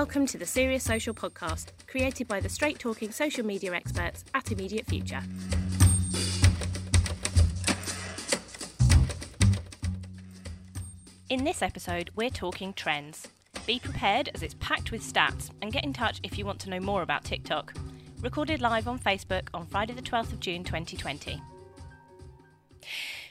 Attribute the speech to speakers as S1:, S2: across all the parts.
S1: Welcome to the Serious Social podcast, created by the straight talking social media experts at Immediate Future. In this episode, we're talking trends. Be prepared as it's packed with stats and get in touch if you want to know more about TikTok. Recorded live on Facebook on Friday, the 12th of June 2020.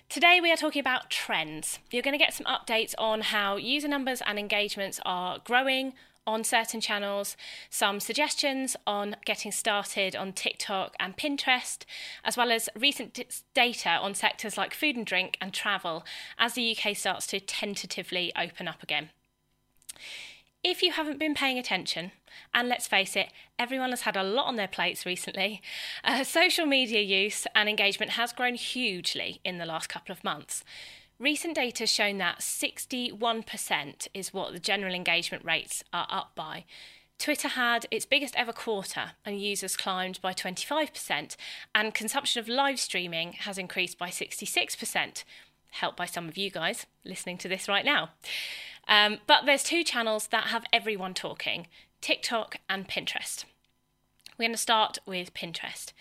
S1: Today, we are talking about trends. You're going to get some updates on how user numbers and engagements are growing on certain channels, some suggestions on getting started on TikTok and Pinterest, as well as recent data on sectors like food and drink and travel as the UK starts to tentatively open up again. If you haven't been paying attention, and let's face it, everyone has had a lot on their plates recently, uh, social media use and engagement has grown hugely in the last couple of months. Recent data has shown that 61% is what the general engagement rates are up by. Twitter had its biggest ever quarter and users climbed by 25%, and consumption of live streaming has increased by 66%, helped by some of you guys listening to this right now. Um, but there's two channels that have everyone talking TikTok and Pinterest. We're going to start with Pinterest.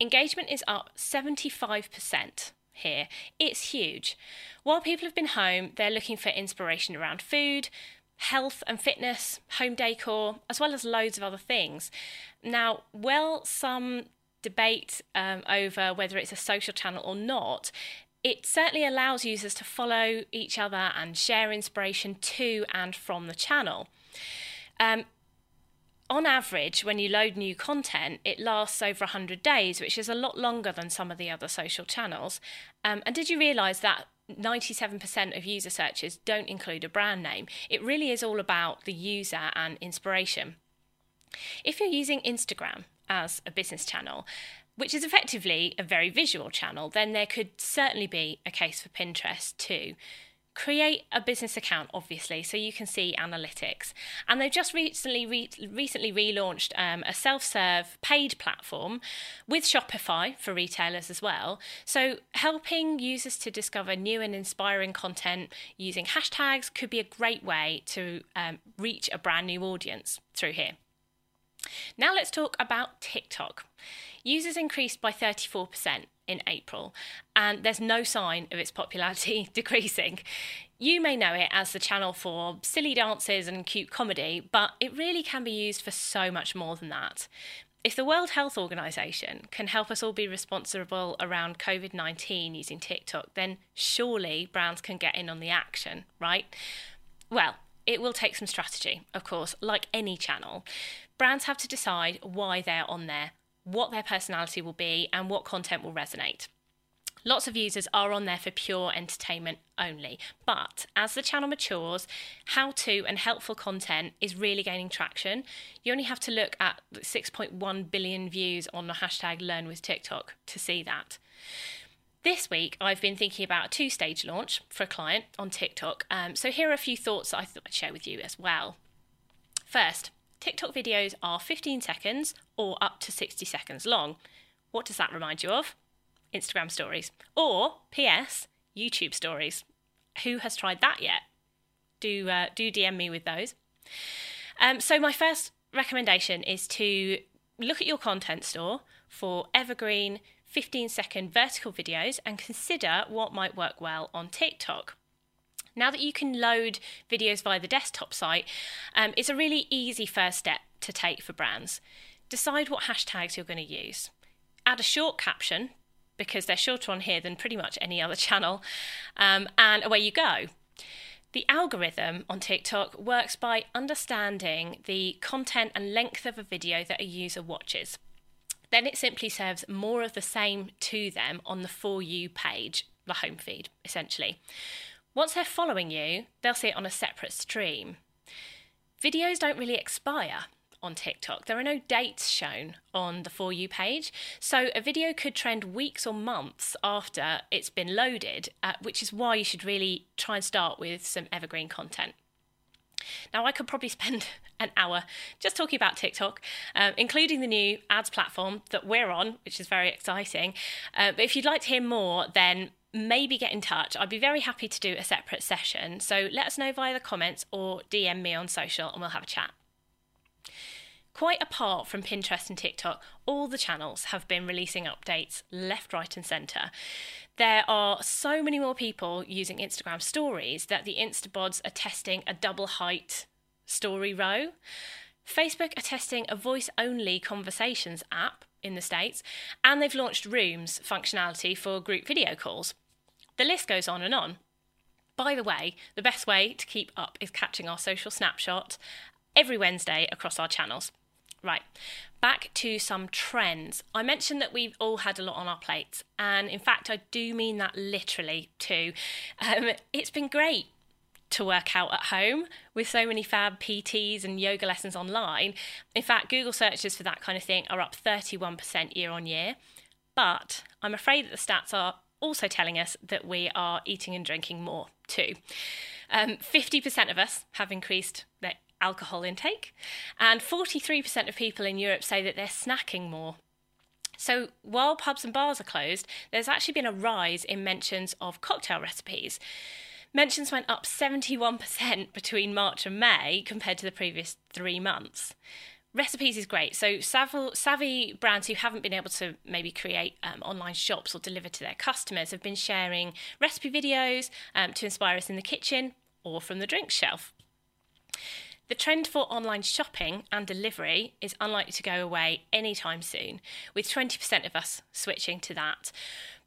S1: Engagement is up 75% here. It's huge. While people have been home, they're looking for inspiration around food, health and fitness, home decor, as well as loads of other things. Now, while some debate um, over whether it's a social channel or not, it certainly allows users to follow each other and share inspiration to and from the channel. Um, on average, when you load new content, it lasts over 100 days, which is a lot longer than some of the other social channels. Um, and did you realise that 97% of user searches don't include a brand name? It really is all about the user and inspiration. If you're using Instagram as a business channel, which is effectively a very visual channel, then there could certainly be a case for Pinterest too create a business account obviously so you can see analytics. And they've just recently re- recently relaunched um, a self-serve paid platform with shopify for retailers as well. So helping users to discover new and inspiring content using hashtags could be a great way to um, reach a brand new audience through here. Now let's talk about tiktok. Users increased by 34% in April, and there's no sign of its popularity decreasing. You may know it as the channel for silly dances and cute comedy, but it really can be used for so much more than that. If the World Health Organization can help us all be responsible around COVID 19 using TikTok, then surely brands can get in on the action, right? Well, it will take some strategy, of course, like any channel. Brands have to decide why they're on there, what their personality will be, and what content will resonate. Lots of users are on there for pure entertainment only. But as the channel matures, how to and helpful content is really gaining traction. You only have to look at 6.1 billion views on the hashtag Learn with TikTok to see that. This week, I've been thinking about a two stage launch for a client on TikTok. Um, so, here are a few thoughts I thought I'd share with you as well. First, TikTok videos are 15 seconds or up to 60 seconds long. What does that remind you of? Instagram stories. Or, P.S., YouTube stories. Who has tried that yet? Do, uh, do DM me with those. Um, so, my first recommendation is to look at your content store for evergreen 15 second vertical videos and consider what might work well on TikTok. Now that you can load videos via the desktop site, um, it's a really easy first step to take for brands. Decide what hashtags you're going to use. Add a short caption because they're shorter on here than pretty much any other channel, um, and away you go. The algorithm on TikTok works by understanding the content and length of a video that a user watches. Then it simply serves more of the same to them on the For You page, the home feed, essentially. Once they're following you, they'll see it on a separate stream. Videos don't really expire on TikTok. There are no dates shown on the For You page. So a video could trend weeks or months after it's been loaded, uh, which is why you should really try and start with some evergreen content. Now, I could probably spend an hour just talking about TikTok, um, including the new ads platform that we're on, which is very exciting. Uh, but if you'd like to hear more, then maybe get in touch. I'd be very happy to do a separate session. So let us know via the comments or DM me on social and we'll have a chat. Quite apart from Pinterest and TikTok, all the channels have been releasing updates left, right, and centre. There are so many more people using Instagram stories that the Instabods are testing a double height story row. Facebook are testing a voice only conversations app in the States, and they've launched Rooms functionality for group video calls. The list goes on and on. By the way, the best way to keep up is catching our social snapshot every Wednesday across our channels. Right, back to some trends. I mentioned that we've all had a lot on our plates, and in fact, I do mean that literally too. Um, it's been great to work out at home with so many fab PTs and yoga lessons online. In fact, Google searches for that kind of thing are up 31% year on year. But I'm afraid that the stats are also telling us that we are eating and drinking more too. Um, 50% of us have increased their alcohol intake, and 43% of people in Europe say that they're snacking more. So, while pubs and bars are closed, there's actually been a rise in mentions of cocktail recipes. Mentions went up 71% between March and May compared to the previous three months. Recipes is great. So, savvy brands who haven't been able to maybe create um, online shops or deliver to their customers have been sharing recipe videos um, to inspire us in the kitchen or from the drink shelf. The trend for online shopping and delivery is unlikely to go away anytime soon, with 20% of us switching to that.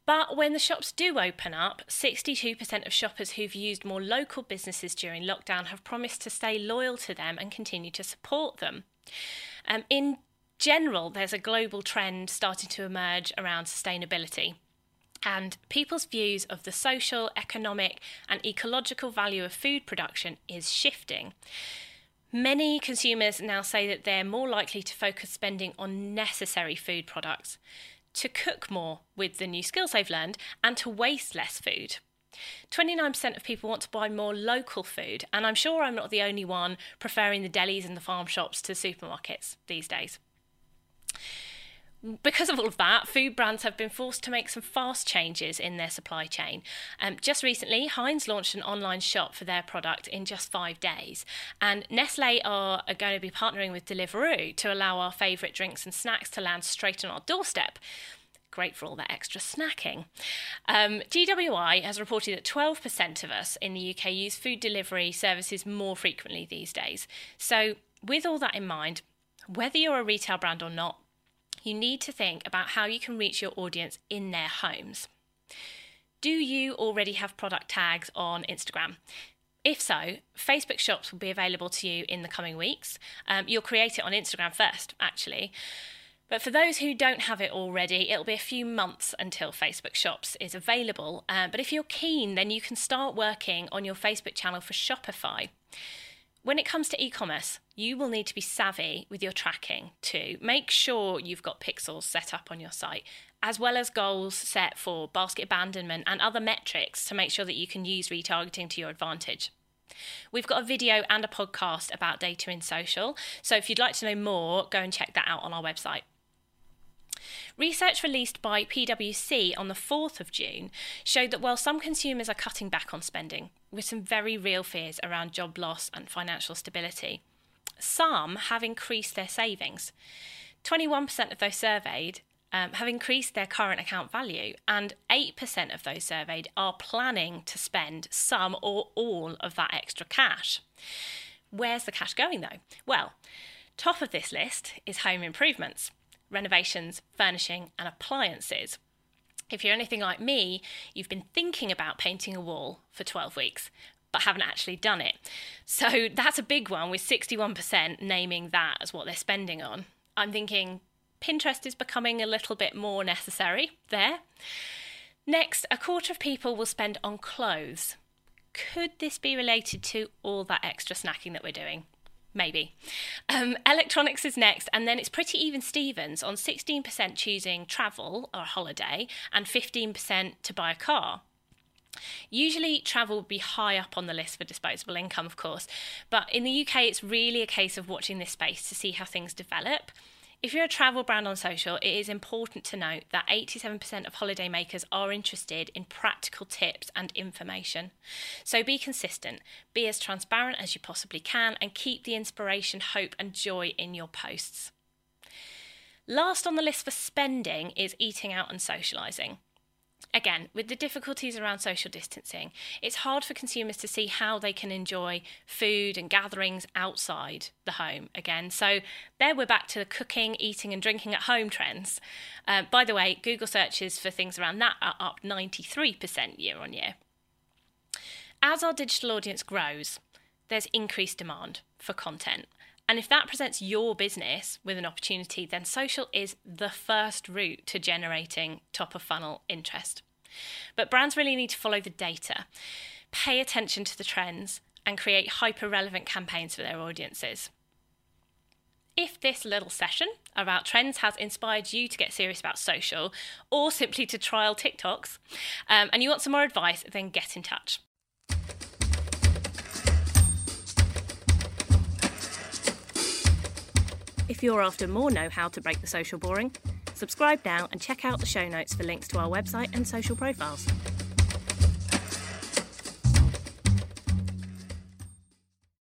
S1: But when the shops do open up, 62% of shoppers who've used more local businesses during lockdown have promised to stay loyal to them and continue to support them. Um, in general, there's a global trend starting to emerge around sustainability. And people's views of the social, economic, and ecological value of food production is shifting. Many consumers now say that they're more likely to focus spending on necessary food products, to cook more with the new skills they've learned, and to waste less food. 29% of people want to buy more local food, and I'm sure I'm not the only one preferring the delis and the farm shops to supermarkets these days because of all of that, food brands have been forced to make some fast changes in their supply chain. Um, just recently, Heinz launched an online shop for their product in just five days, and Nestle are, are going to be partnering with Deliveroo to allow our favourite drinks and snacks to land straight on our doorstep. Great for all that extra snacking. Um, GWI has reported that 12% of us in the UK use food delivery services more frequently these days. So, with all that in mind, whether you're a retail brand or not, you need to think about how you can reach your audience in their homes. Do you already have product tags on Instagram? If so, Facebook Shops will be available to you in the coming weeks. Um, you'll create it on Instagram first, actually. But for those who don't have it already, it'll be a few months until Facebook Shops is available. Uh, but if you're keen, then you can start working on your Facebook channel for Shopify. When it comes to e commerce, you will need to be savvy with your tracking too. Make sure you've got pixels set up on your site, as well as goals set for basket abandonment and other metrics to make sure that you can use retargeting to your advantage. We've got a video and a podcast about data in social, so if you'd like to know more, go and check that out on our website. Research released by PwC on the 4th of June showed that while some consumers are cutting back on spending, with some very real fears around job loss and financial stability, some have increased their savings. 21% of those surveyed um, have increased their current account value, and 8% of those surveyed are planning to spend some or all of that extra cash. Where's the cash going though? Well, top of this list is home improvements renovations, furnishing, and appliances. If you're anything like me, you've been thinking about painting a wall for 12 weeks, but haven't actually done it. So that's a big one, with 61% naming that as what they're spending on. I'm thinking Pinterest is becoming a little bit more necessary there. Next, a quarter of people will spend on clothes. Could this be related to all that extra snacking that we're doing? Maybe. Um, electronics is next, and then it's pretty even Stevens on 16% choosing travel or holiday and 15% to buy a car. Usually, travel would be high up on the list for disposable income, of course, but in the UK, it's really a case of watching this space to see how things develop. If you're a travel brand on social, it is important to note that 87% of holidaymakers are interested in practical tips and information. So be consistent, be as transparent as you possibly can, and keep the inspiration, hope, and joy in your posts. Last on the list for spending is eating out and socialising. Again, with the difficulties around social distancing, it's hard for consumers to see how they can enjoy food and gatherings outside the home again. So, there we're back to the cooking, eating, and drinking at home trends. Uh, by the way, Google searches for things around that are up 93% year on year. As our digital audience grows, there's increased demand for content. And if that presents your business with an opportunity, then social is the first route to generating top of funnel interest. But brands really need to follow the data, pay attention to the trends, and create hyper relevant campaigns for their audiences. If this little session about trends has inspired you to get serious about social or simply to trial TikToks um, and you want some more advice, then get in touch. If you're after more know how to break the social boring, subscribe now and check out the show notes for links to our website and social profiles.